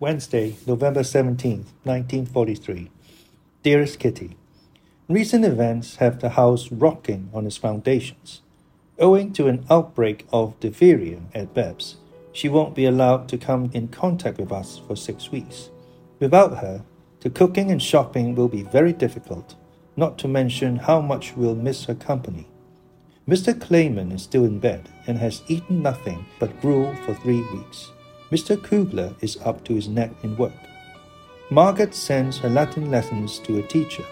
Wednesday, November 17th, 1943. Dearest Kitty, Recent events have the house rocking on its foundations. Owing to an outbreak of diphtheria at Bep's, she won't be allowed to come in contact with us for six weeks. Without her, the cooking and shopping will be very difficult, not to mention how much we'll miss her company. Mr. Kleiman is still in bed and has eaten nothing but gruel for three weeks. Mr. Kugler is up to his neck in work. Margaret sends her Latin lessons to a teacher,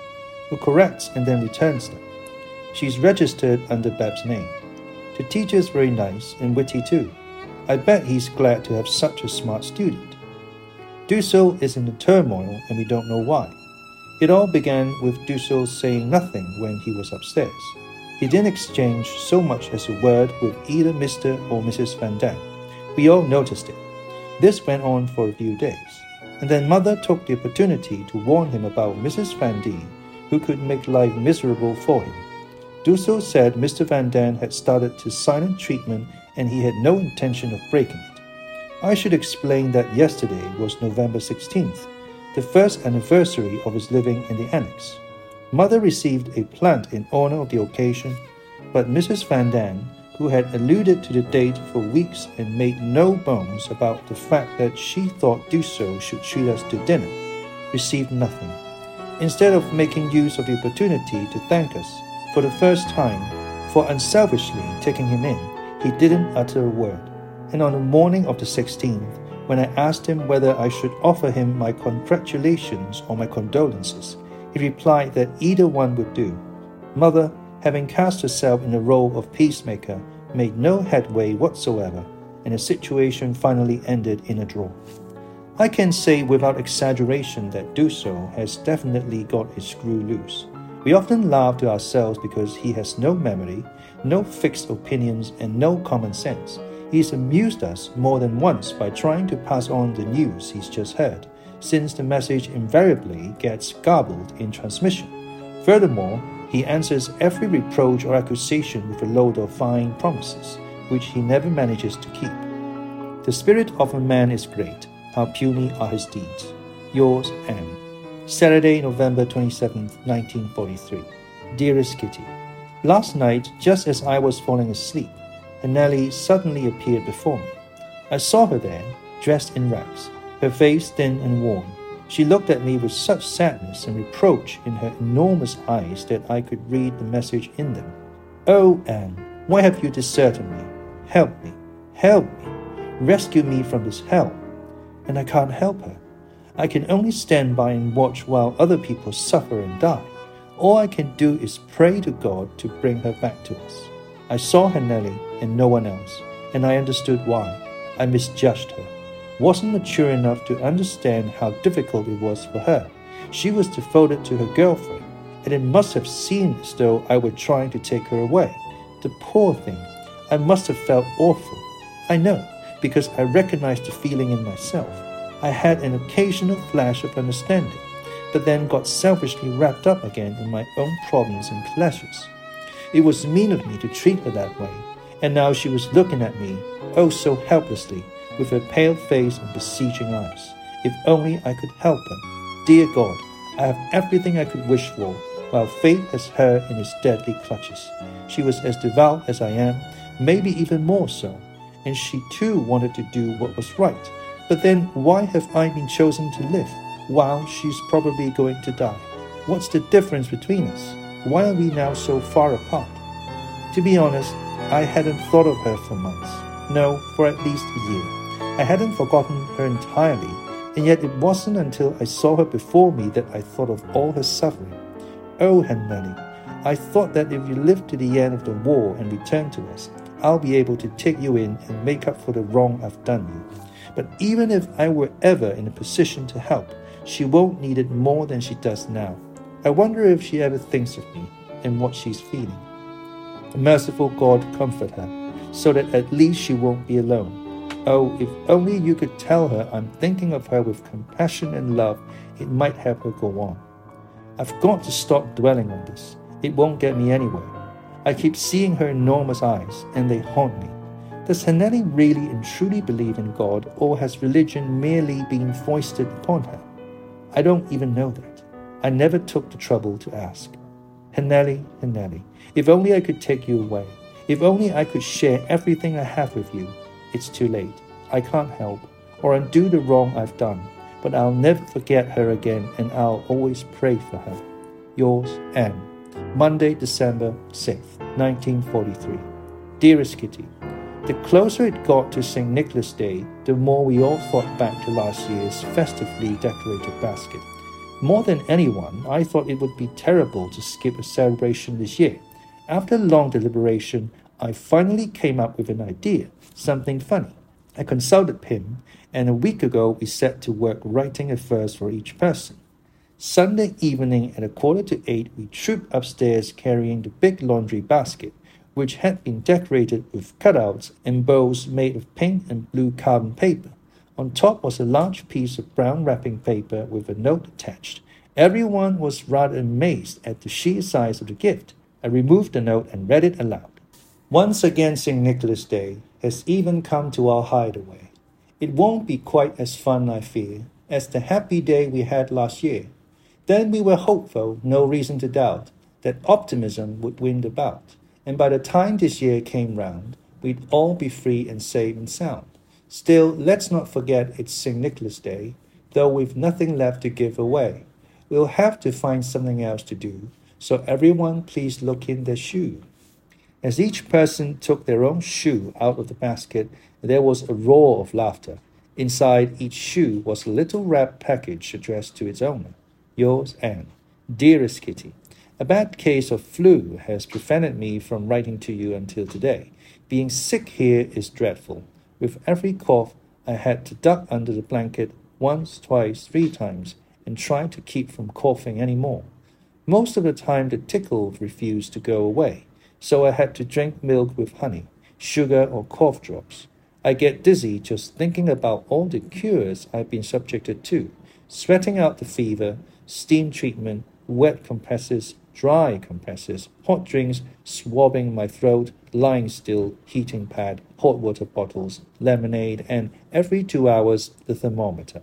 who corrects and then returns them. She's registered under Bep's name. The teacher is very nice and witty too. I bet he's glad to have such a smart student. Dussel is in a turmoil and we don't know why. It all began with Dussel saying nothing when he was upstairs. He didn't exchange so much as a word with either Mr. or Mrs. Van Daan. We all noticed it. This went on for a few days, and then Mother took the opportunity to warn him about Mrs. Van Daan, who could make life miserable for him. Dussel said Mr. Van Daan had started his silent treatment and he had no intention of breaking it. I should explain that yesterday was November 16th, the first anniversary of his living in the annex. Mother received a plant in honor of the occasion, but Mrs. Van Daan who had alluded to the date for weeks and made no bones about the fact that she thought Dussel should treat us to dinner, received nothing. Instead of making use of the opportunity to thank us for the first time for unselfishly taking him in, he didn't utter a word. And on the morning of the 16th, when I asked him whether I should offer him my congratulations or my condolences, he replied that either one would do. Mother, having cast herself in the role of peacemaker, made no headway whatsoever, and the situation finally ended in a draw. I can say without exaggeration that Dussel has definitely got his screw loose. We often laugh to ourselves because he has no memory, no fixed opinions, and no common sense. He's amused us more than once by trying to pass on the news he's just heard, since the message invariably gets garbled in transmission. Furthermore, he answers every reproach or accusation with a load of fine promises, which he never manages to keep. The spirit of a man is great, how puny are his deeds. Yours, Anne. Saturday, November 27, 1943. Dearest Kitty, Last night, just as I was falling asleep, Nellie suddenly appeared before me. I saw her there, dressed in rags, her face thin and worn, she looked at me with such sadness and reproach in her enormous eyes that I could read the message in them. Oh, Anne, why have you deserted me? Help me, help me, rescue me from this hell. And I can't help her. I can only stand by and watch while other people suffer and die. All I can do is pray to God to bring her back to us. I saw her, Nellie, and no one else, and I understood why. I misjudged her wasn't mature enough to understand how difficult it was for her. She was devoted to her girlfriend, and it must have seemed as though I were trying to take her away. The poor thing. I must have felt awful. I know, because I recognized the feeling in myself. I had an occasional flash of understanding, but then got selfishly wrapped up again in my own problems and pleasures. It was mean of me to treat her that way, and now she was looking at me, oh so helplessly, with her pale face and beseeching eyes. If only I could help her. Dear God, I have everything I could wish for, while fate has her in its deadly clutches. She was as devout as I am, maybe even more so, and she too wanted to do what was right. But then why have I been chosen to live, while she's probably going to die? What's the difference between us? Why are we now so far apart? To be honest, I hadn't thought of her for months. No, for at least a year. I hadn't forgotten her entirely, and yet it wasn't until I saw her before me that I thought of all her suffering. Oh, Hanneli, I thought that if you live to the end of the war and return to us, I'll be able to take you in and make up for the wrong I've done you. But even if I were ever in a position to help, she won't need it more than she does now. I wonder if she ever thinks of me and what she's feeling. Merciful God comfort her, so that at least she won't be alone. Oh, if only you could tell her I'm thinking of her with compassion and love, it might help her go on. I've got to stop dwelling on this. It won't get me anywhere. I keep seeing her enormous eyes, and they haunt me. Does Hanneli really and truly believe in God, or has religion merely been foisted upon her? I don't even know that. I never took the trouble to ask. Hanneli, Hanneli, if only I could take you away. If only I could share everything I have with you. It's too late. I can't help or undo the wrong I've done, but I'll never forget her again and I'll always pray for her. Yours, Anne. Monday, December 6th, 1943. Dearest Kitty, the closer it got to St. Nicholas Day, the more we all thought back to last year's festively decorated basket. More than anyone, I thought it would be terrible to skip a celebration this year. After long deliberation, I finally came up with an idea, something funny. I consulted Pim, and a week ago we set to work writing a verse for each person. Sunday evening at a quarter to eight, we trooped upstairs carrying the big laundry basket, which had been decorated with cutouts and bows made of pink and blue carbon paper. On top was a large piece of brown wrapping paper with a note attached. Everyone was rather amazed at the sheer size of the gift. I removed the note and read it aloud. Once again, St. Nicholas Day has even come to our hideaway. It won't be quite as fun, I fear, as the happy day we had last year. Then we were hopeful, no reason to doubt, that optimism would win the bout, and by the time this year came round, we'd all be free and safe and sound. Still, let's not forget it's St. Nicholas Day, though we've nothing left to give away. We'll have to find something else to do, so everyone please look in their shoe. As each person took their own shoe out of the basket, there was a roar of laughter. Inside each shoe was a little wrapped package addressed to its owner. Yours, Anne. Dearest Kitty, a bad case of flu has prevented me from writing to you until today. Being sick here is dreadful. With every cough, I had to duck under the blanket once, twice, three times, and try to keep from coughing any more. Most of the time, the tickle refused to go away, so I had to drink milk with honey, sugar, or cough drops. I get dizzy just thinking about all the cures I've been subjected to sweating out the fever, steam treatment, wet compresses, dry compresses, hot drinks, swabbing my throat, lying still, heating pad, hot water bottles, lemonade, and every two hours the thermometer.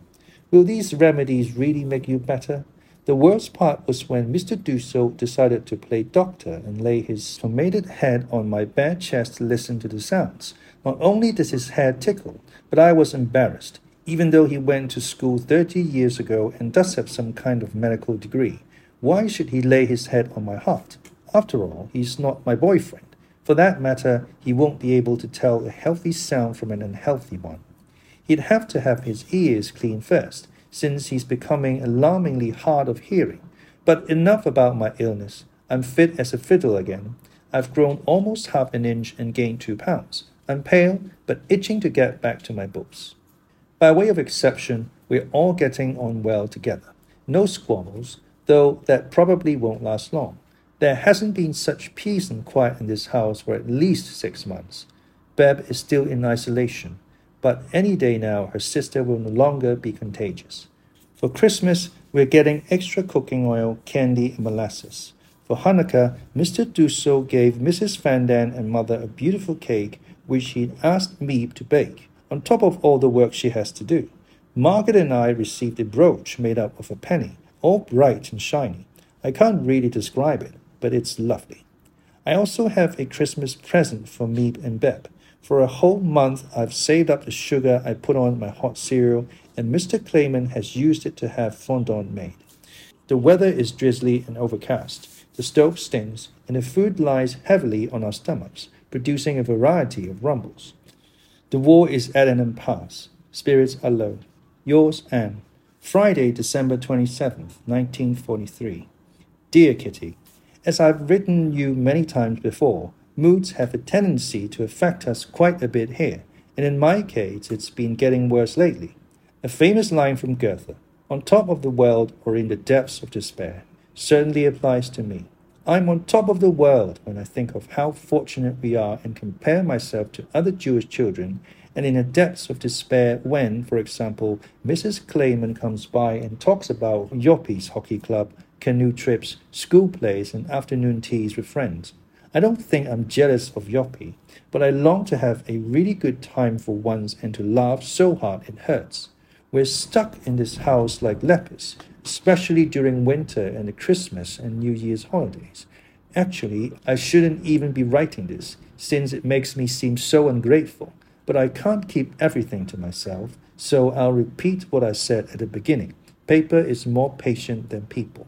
Will these remedies really make you better? The worst part was when Mr. Dussel decided to play doctor and lay his pomaded head on my bare chest to listen to the sounds. Not only does his head tickle, but I was embarrassed even though he went to school 30 years ago and does have some kind of medical degree. Why should he lay his head on my heart? After all, he's not my boyfriend. For that matter, he won't be able to tell a healthy sound from an unhealthy one. He'd have to have his ears cleaned first, since he's becoming alarmingly hard of hearing. But enough about my illness. I'm fit as a fiddle again. I've grown almost half an inch and gained two pounds. I'm pale, but itching to get back to my books. By way of exception, we're all getting on well together. No squabbles, though that probably won't last long. There hasn't been such peace and quiet in this house for at least six months. Bep is still in isolation, but any day now her sister will no longer be contagious. For Christmas, we're getting extra cooking oil, candy, and molasses. For Hanukkah, Mr. Dussel gave Mrs. Van Daan and mother a beautiful cake which he'd asked me to bake on top of all the work she has to do. Margaret and I received a brooch made up of a penny, all bright and shiny. I can't really describe it, but it's lovely. I also have a Christmas present for Miep and Bep. For a whole month, I've saved up the sugar I put on my hot cereal, and Mr. Kleiman has used it to have fondant made. The weather is drizzly and overcast. The stove stinks, and the food lies heavily on our stomachs, producing a variety of rumbles. The war is at an impasse. Spirits are low. Yours, Anne. Friday, December 27th, 1943. Dear Kitty, as I've written you many times before, moods have a tendency to affect us quite a bit here, and in my case, it's been getting worse lately. A famous line from Goethe, on top of the world or in the depths of despair, certainly applies to me. I'm on top of the world when I think of how fortunate we are and compare myself to other Jewish children, and in the depths of despair when, for example, Mrs. Kleiman comes by and talks about Jopie's hockey club, canoe trips, school plays, and afternoon teas with friends. I don't think I'm jealous of Jopie, but I long to have a really good time for once and to laugh so hard it hurts. We're stuck in this house like lepers, especially during winter and the Christmas and New Year's holidays. Actually, I shouldn't even be writing this, since it makes me seem so ungrateful, but I can't keep everything to myself, so I'll repeat what I said at the beginning. Paper is more patient than people.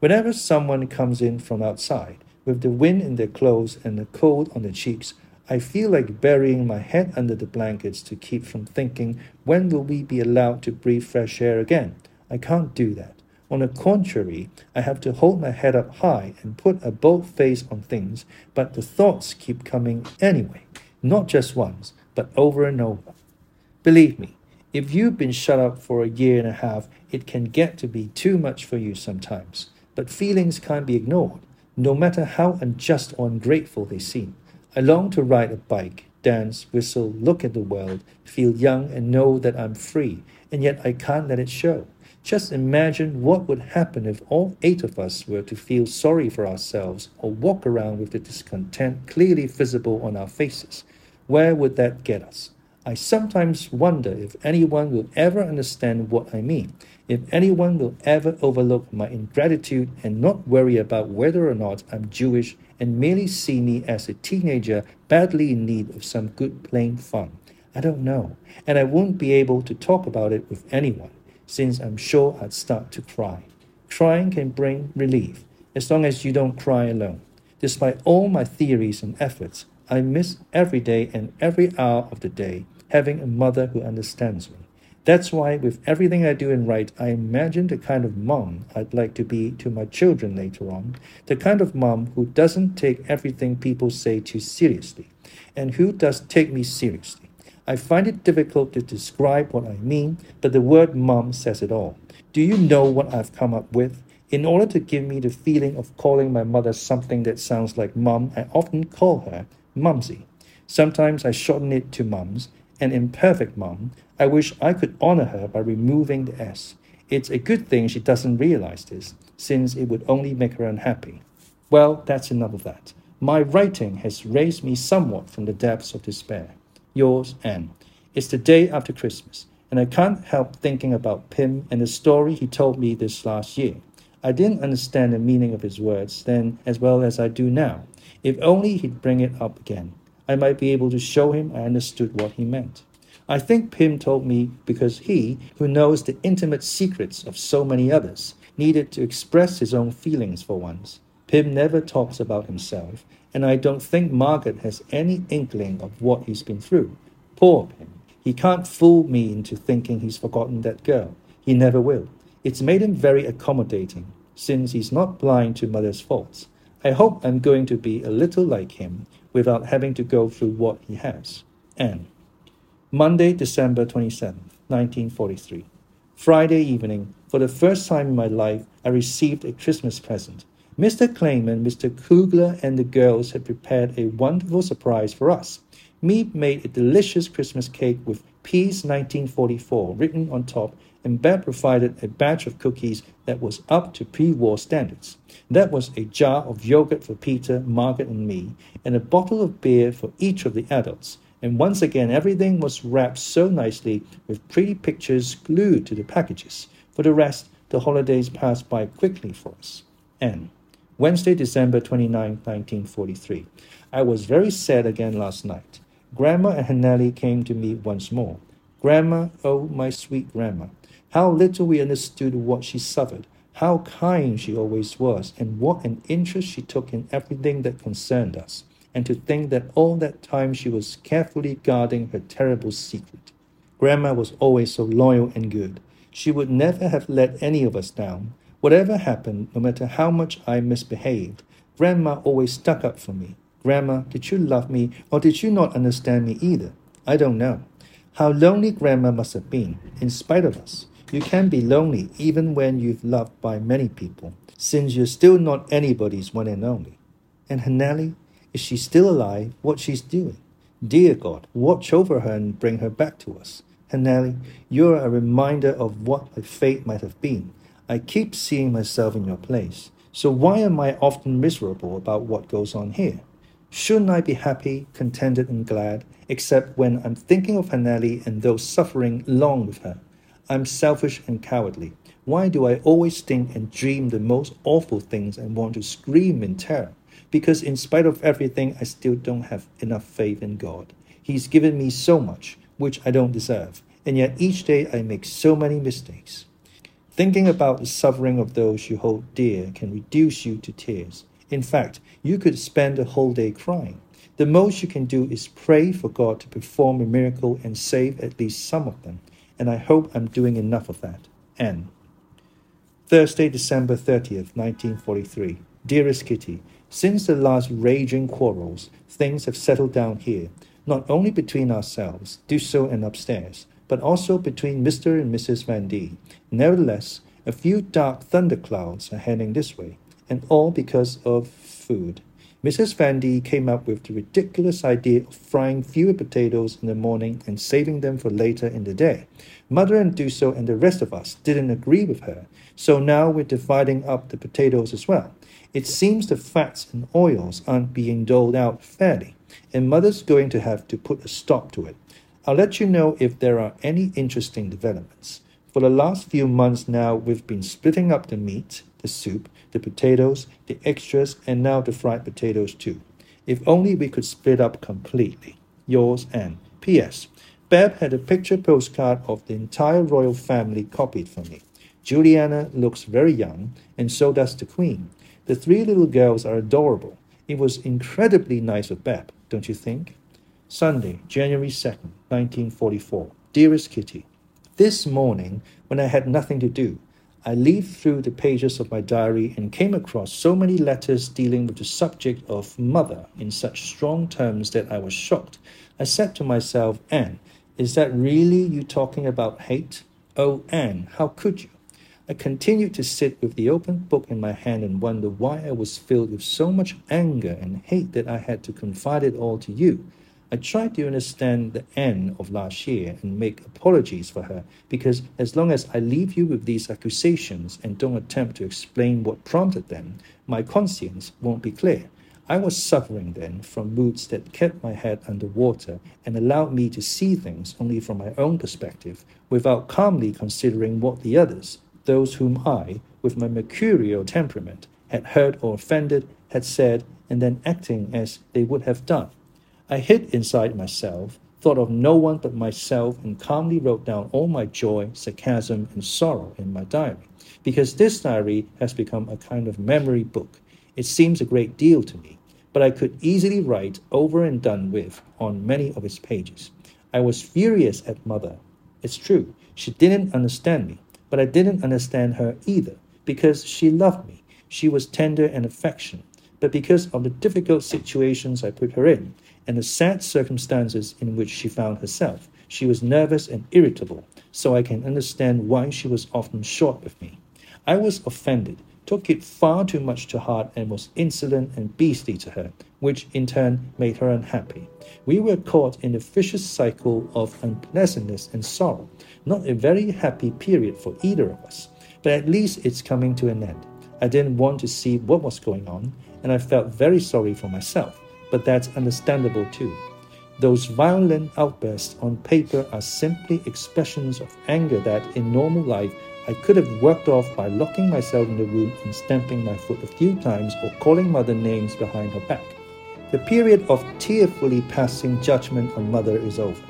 Whenever someone comes in from outside, with the wind in their clothes and the cold on their cheeks, I feel like burying my head under the blankets to keep from thinking, when will we be allowed to breathe fresh air again? I can't do that. On the contrary, I have to hold my head up high and put a bold face on things, but the thoughts keep coming anyway, not just once, but over and over. Believe me, if you've been shut up for a year and a half, it can get to be too much for you sometimes. But feelings can't be ignored, no matter how unjust or ungrateful they seem. I long to ride a bike, dance, whistle, look at the world, feel young, and know that I'm free, and yet I can't let it show. Just imagine what would happen if all eight of us were to feel sorry for ourselves or walk around with the discontent clearly visible on our faces. Where would that get us? I sometimes wonder if anyone will ever understand what I mean, if anyone will ever overlook my ingratitude and not worry about whether or not I'm Jewish and merely see me as a teenager badly in need of some good plain fun. I don't know, and I won't be able to talk about it with anyone, since I'm sure I'd start to cry. Crying can bring relief, as long as you don't cry alone. Despite all my theories and efforts, I miss every day and every hour of the day having a mother who understands me. That's why, with everything I do and write, I imagine the kind of mom I'd like to be to my children later on, the kind of mom who doesn't take everything people say too seriously, and who does take me seriously. I find it difficult to describe what I mean, but the word mom says it all. Do you know what I've come up with? In order to give me the feeling of calling my mother something that sounds like mom, I often call her Mumsy. Sometimes I shorten it to Mums, an imperfect mom, I wish I could honor her by removing the S. It's a good thing she doesn't realize this, since it would only make her unhappy. Well, that's enough of that. My writing has raised me somewhat from the depths of despair. Yours, Anne. It's the day after Christmas, and I can't help thinking about Pim and the story he told me this last year. I didn't understand the meaning of his words then as well as I do now. If only he'd bring it up again. I might be able to show him I understood what he meant. I think Pim told me because he, who knows the intimate secrets of so many others, needed to express his own feelings for once. Pim never talks about himself, and I don't think Margaret has any inkling of what he's been through. Poor Pim. He can't fool me into thinking he's forgotten that girl. He never will. It's made him very accommodating, since he's not blind to mother's faults. I hope I'm going to be a little like him without having to go through what he has. And Monday, December 27, 1943. Friday evening, for the first time in my life, I received a Christmas present. Mr. Kleiman, Mr. Kugler, and the girls had prepared a wonderful surprise for us. Miep made a delicious Christmas cake with Peace 1944 written on top and Bep provided a batch of cookies that was up to pre war standards. That was a jar of yogurt for Peter, Margaret, and me, and a bottle of beer for each of the adults. And once again, everything was wrapped so nicely with pretty pictures glued to the packages. For the rest, the holidays passed by quickly for us. And Wednesday, December 29, 1943. I was very sad again last night. Grandma and Hanneli came to me once more. Grandma, oh, my sweet grandma, how little we understood what she suffered, how kind she always was, and what an interest she took in everything that concerned us. And to think that all that time she was carefully guarding her terrible secret. Grandma was always so loyal and good. She would never have let any of us down. Whatever happened, no matter how much I misbehaved, Grandma always stuck up for me. Grandma, did you love me, or did you not understand me either? I don't know. How lonely Grandma must have been, in spite of us. You can be lonely even when you've loved by many people, since you're still not anybody's one and only. And Hanneli, is she still alive? What she's doing? Dear God, watch over her and bring her back to us. Hanneli, you're a reminder of what my fate might have been. I keep seeing myself in your place. So why am I often miserable about what goes on here? Shouldn't I be happy, contented, and glad, except when I'm thinking of Hanneli and those suffering along with her? I'm selfish and cowardly. Why do I always think and dream the most awful things and want to scream in terror? Because in spite of everything, I still don't have enough faith in God. He's given me so much, which I don't deserve, and yet each day I make so many mistakes. Thinking about the suffering of those you hold dear can reduce you to tears. In fact, you could spend a whole day crying. The most you can do is pray for God to perform a miracle and save at least some of them, and I hope I'm doing enough of that. N. Thursday, December 30th, 1943. Dearest Kitty, since the last raging quarrels, things have settled down here, not only between ourselves, do so and upstairs, but also between Mr. and Mrs. Van D. Nevertheless, a few dark thunderclouds are heading this way, and all because of food. Mrs. Van D came up with the ridiculous idea of frying fewer potatoes in the morning and saving them for later in the day. Mother and Dussel and the rest of us didn't agree with her, so now we're dividing up the potatoes as well. It seems the fats and oils aren't being doled out fairly, and Mother's going to have to put a stop to it. I'll let you know if there are any interesting developments. For the last few months now, we've been splitting up the meat, the soup, the potatoes, the extras, and now the fried potatoes too. If only we could split up completely. Yours, Anne. P.S. Bep had a picture postcard of the entire royal family copied for me. Juliana looks very young, and so does the Queen. The three little girls are adorable. It was incredibly nice of Bep, don't you think? Sunday, January 2nd, 1944. Dearest Kitty, This morning, when I had nothing to do, I leafed through the pages of my diary and came across so many letters dealing with the subject of mother in such strong terms that I was shocked. I said to myself, Anne, is that really you talking about hate? Oh, Anne, how could you? I continued to sit with the open book in my hand and wonder why I was filled with so much anger and hate that I had to confide it all to you. I tried to understand the end of last year and make apologies for her because as long as I leave you with these accusations and don't attempt to explain what prompted them, my conscience won't be clear. I was suffering then from moods that kept my head under water and allowed me to see things only from my own perspective without calmly considering what the others, those whom I, with my mercurial temperament, had hurt or offended, had said, and then acting as they would have done. I hid inside myself, thought of no one but myself, and calmly wrote down all my joy, sarcasm, and sorrow in my diary. Because this diary has become a kind of memory book, it seems a great deal to me, but I could easily write over and done with on many of its pages. I was furious at mother. It's true, she didn't understand me, but I didn't understand her either, because she loved me. She was tender and affectionate, but because of the difficult situations I put her in, and the sad circumstances in which she found herself. She was nervous and irritable, so I can understand why she was often short with me. I was offended, took it far too much to heart, and was insolent and beastly to her, which in turn made her unhappy. We were caught in a vicious cycle of unpleasantness and sorrow, not a very happy period for either of us, but at least it's coming to an end. I didn't want to see what was going on, and I felt very sorry for myself but that's understandable too. Those violent outbursts on paper are simply expressions of anger that, in normal life, I could have worked off by locking myself in the room and stamping my foot a few times or calling mother names behind her back. The period of tearfully passing judgment on mother is over.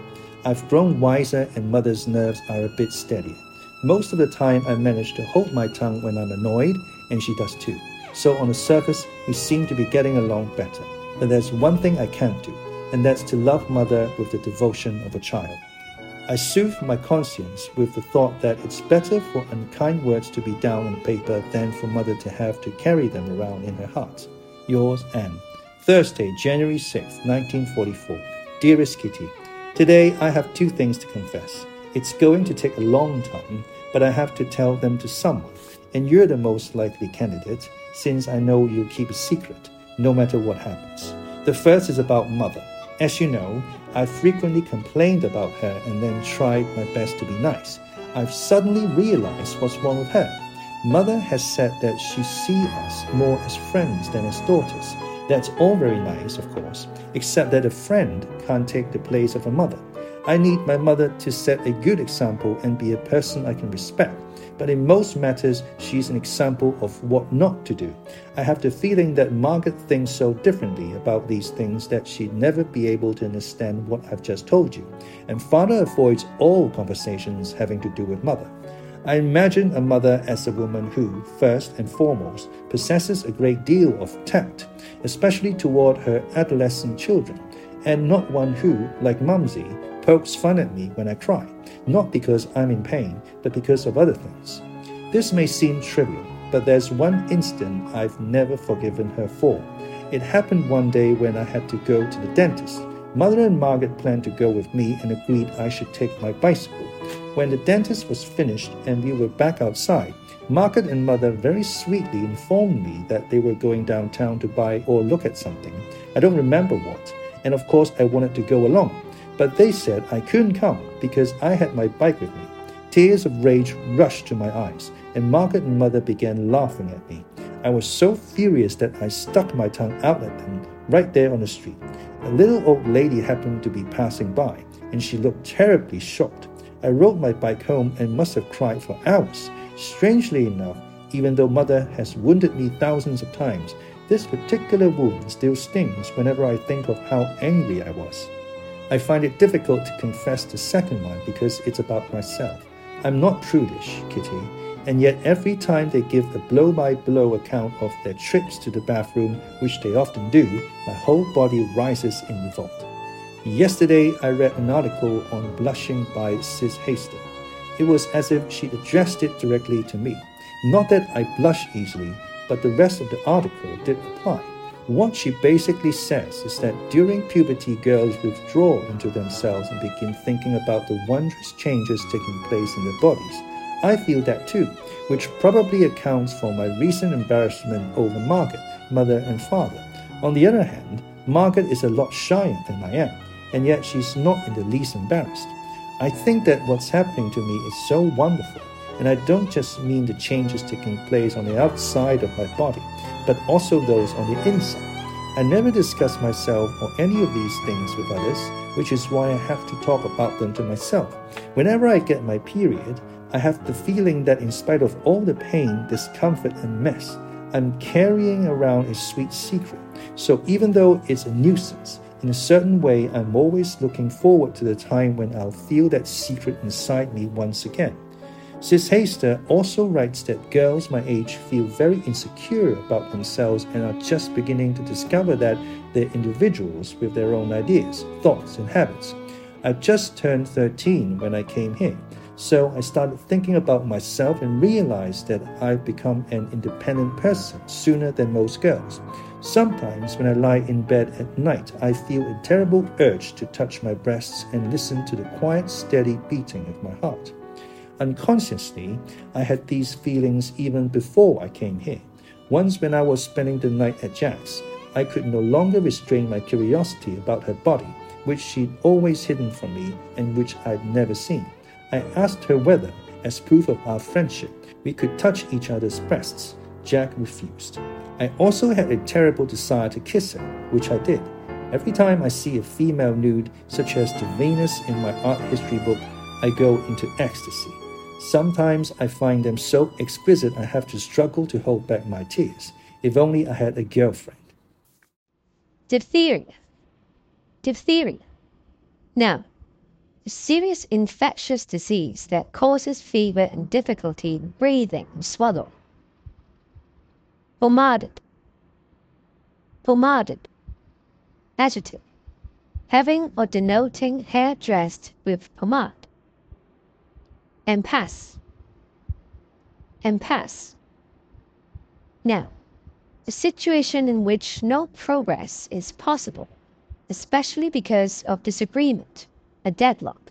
I've grown wiser and mother's nerves are a bit steadier. Most of the time, I manage to hold my tongue when I'm annoyed, and she does too. So, on the surface, we seem to be getting along better. But there's one thing I can't do, and that's to love mother with the devotion of a child. I soothe my conscience with the thought that it's better for unkind words to be down on paper than for mother to have to carry them around in her heart. Yours, Anne. Thursday, January 6, 1944. Dearest Kitty, Today I have two things to confess. It's going to take a long time, but I have to tell them to someone, and you're the most likely candidate since I know you'll keep a secret no matter what happens. The first is about mother. As you know, I've frequently complained about her and then tried my best to be nice. I've suddenly realized what's wrong with her. Mother has said that she sees us more as friends than as daughters, That's all very nice, of course, except that a friend can't take the place of a mother. I need my mother to set a good example and be a person I can respect. But in most matters, she's an example of what not to do. I have the feeling that Margaret thinks so differently about these things that she'd never be able to understand what I've just told you. And father avoids all conversations having to do with mother. I imagine a mother as a woman who, first and foremost, possesses a great deal of tact, especially toward her adolescent children, and not one who, like Mumsy, pokes fun at me when I cry, not because I'm in pain, but because of other things. This may seem trivial, but there's one incident I've never forgiven her for. It happened one day when I had to go to the dentist. Mother and Margaret planned to go with me and agreed I should take my bicycle. When the dentist was finished and we were back outside, Margaret and Mother very sweetly informed me that they were going downtown to buy or look at something. I don't remember what, and of course I wanted to go along. But they said I couldn't come because I had my bike with me. Tears of rage rushed to my eyes, and Margaret and Mother began laughing at me. I was so furious that I stuck my tongue out at them right there on the street. A little old lady happened to be passing by, and she looked terribly shocked. I rode my bike home and must have cried for hours. Strangely enough, even though mother has wounded me thousands of times, this particular wound still stings whenever I think of how angry I was. I find it difficult to confess the second one because it's about myself. I'm not prudish, Kitty, and yet every time they give a blow by blow account of their trips to the bathroom, which they often do, my whole body rises in revolt. Yesterday, I read an article on blushing by Sis Heyster. It was as if she'd addressed it directly to me. Not that I blush easily, but the rest of the article did apply. What she basically says is that during puberty, girls withdraw into themselves and begin thinking about the wondrous changes taking place in their bodies. I feel that too, which probably accounts for my recent embarrassment over Margaret, mother, and father. On the other hand, Margaret is a lot shyer than I am and yet she's not in the least embarrassed. I think that what's happening to me is so wonderful, and I don't just mean the changes taking place on the outside of my body, but also those on the inside. I never discuss myself or any of these things with others, which is why I have to talk about them to myself. Whenever I get my period, I have the feeling that in spite of all the pain, discomfort, and mess, I'm carrying around a sweet secret. So even though it's a nuisance, in a certain way, I'm always looking forward to the time when I'll feel that secret inside me once again. Sis Heyster also writes that girls my age feel very insecure about themselves and are just beginning to discover that they're individuals with their own ideas, thoughts, and habits. I just turned 13 when I came here, so I started thinking about myself and realized that I've become an independent person sooner than most girls. Sometimes, when I lie in bed at night, I feel a terrible urge to touch my breasts and listen to the quiet, steady beating of my heart. Unconsciously, I had these feelings even before I came here. Once, when I was spending the night at Jacque's, I could no longer restrain my curiosity about her body, which she'd always hidden from me and which I'd never seen. I asked her whether, as proof of our friendship, we could touch each other's breasts. Jack refused. I also had a terrible desire to kiss her, which I did. Every time I see a female nude, such as the Venus in my art history book, I go into ecstasy. Sometimes I find them so exquisite I have to struggle to hold back my tears. If only I had a girlfriend. Diphtheria. Diphtheria. Now, a serious infectious disease that causes fever and difficulty in breathing and swallow pomaded, pomaded. Adjective, having or denoting hair dressed with pomade. Impasse, impasse. Now, a situation in which no progress is possible, especially because of disagreement, a deadlock.